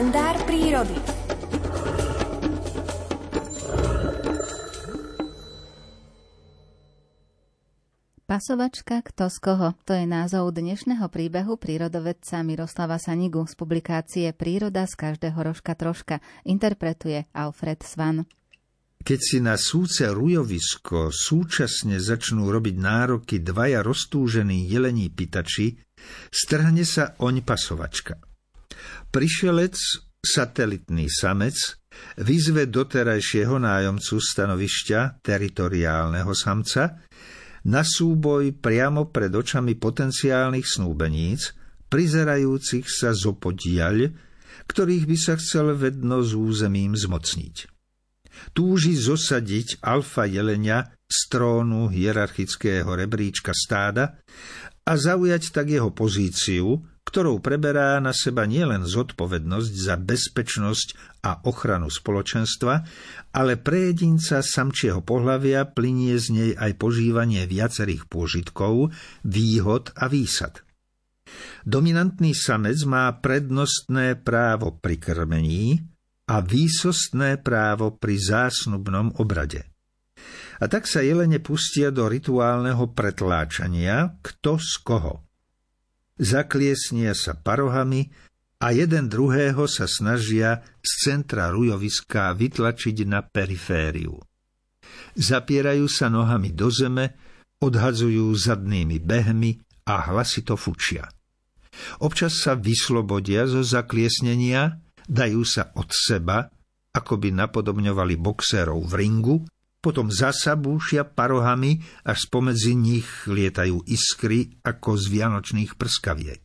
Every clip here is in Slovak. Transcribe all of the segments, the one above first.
kalendár prírody. Pasovačka kto z koho? To je názov dnešného príbehu prírodovedca Miroslava Sanigu z publikácie Príroda z každého rožka troška. Interpretuje Alfred Svan. Keď si na súce rujovisko súčasne začnú robiť nároky dvaja roztúžení jelení pitači, strhne sa oň pasovačka. Prišelec, satelitný samec, vyzve doterajšieho nájomcu stanovišťa teritoriálneho samca na súboj priamo pred očami potenciálnych snúbeníc, prizerajúcich sa zopodiaľ, ktorých by sa chcel vedno z územím zmocniť. Túži zosadiť alfa jelenia z trónu hierarchického rebríčka stáda a zaujať tak jeho pozíciu, ktorou preberá na seba nielen zodpovednosť za bezpečnosť a ochranu spoločenstva, ale pre jedinca samčieho pohlavia plinie z nej aj požívanie viacerých pôžitkov, výhod a výsad. Dominantný samec má prednostné právo pri krmení a výsostné právo pri zásnubnom obrade. A tak sa jelene pustia do rituálneho pretláčania, kto z koho – zakliesnia sa parohami a jeden druhého sa snažia z centra rujoviska vytlačiť na perifériu. Zapierajú sa nohami do zeme, odhadzujú zadnými behmi a hlasito fučia. Občas sa vyslobodia zo zakliesnenia, dajú sa od seba, ako by napodobňovali boxérov v ringu potom zasa búšia parohami, až spomedzi nich lietajú iskry ako z vianočných prskaviek.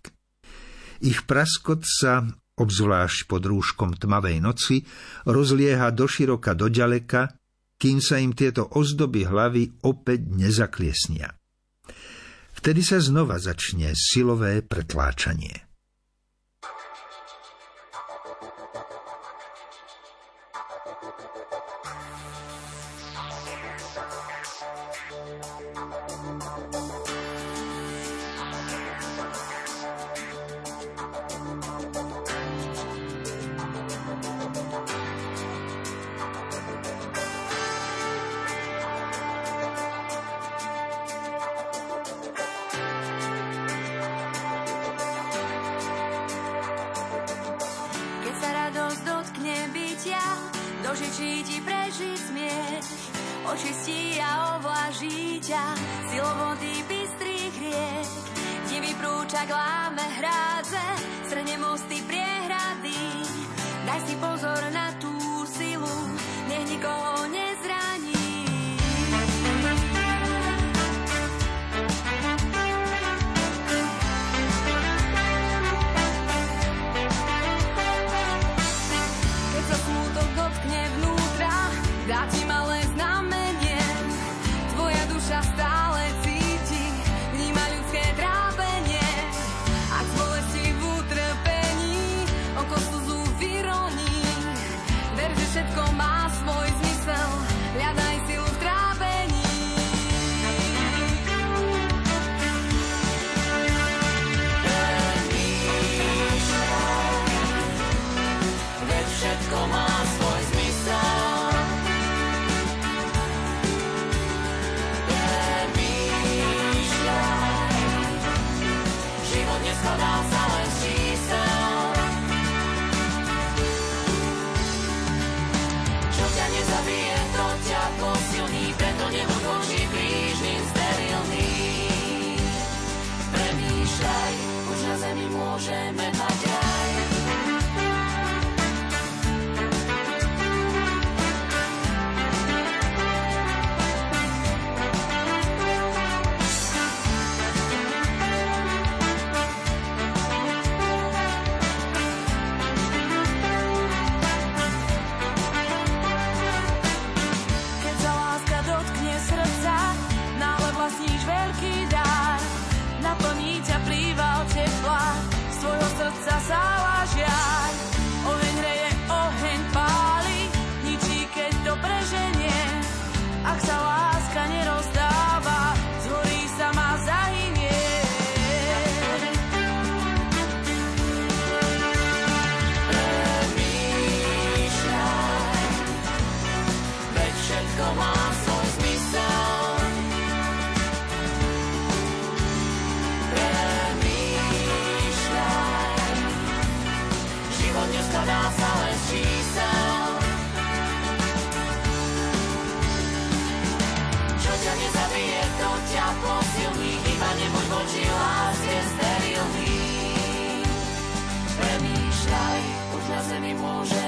Ich praskot sa, obzvlášť pod rúškom tmavej noci, rozlieha doširoka do ďaleka, kým sa im tieto ozdoby hlavy opäť nezakliesnia. Vtedy sa znova začne silové pretláčanie. Ti prežiť smieť, očistí a ovlaží ťa silou bystrých riek. Ti vyprúča láme hrádze, srne mosty priehrady. Daj si pozor na got you. Nossa, nossa. naplní ťa príval. očí láske sterilný. Premýšľaj, už na zemi môže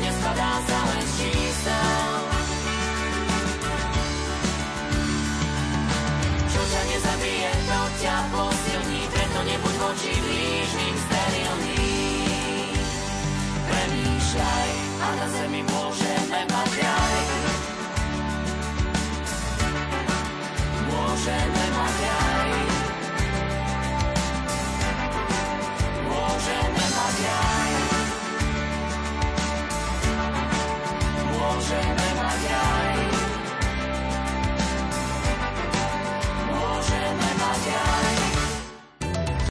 nespadá sa len z čísel. Čo ťa nezabije, to ťa posilní, preto nebuď voči blížnym sterilný. Premýšľaj a na zemi môžeme mať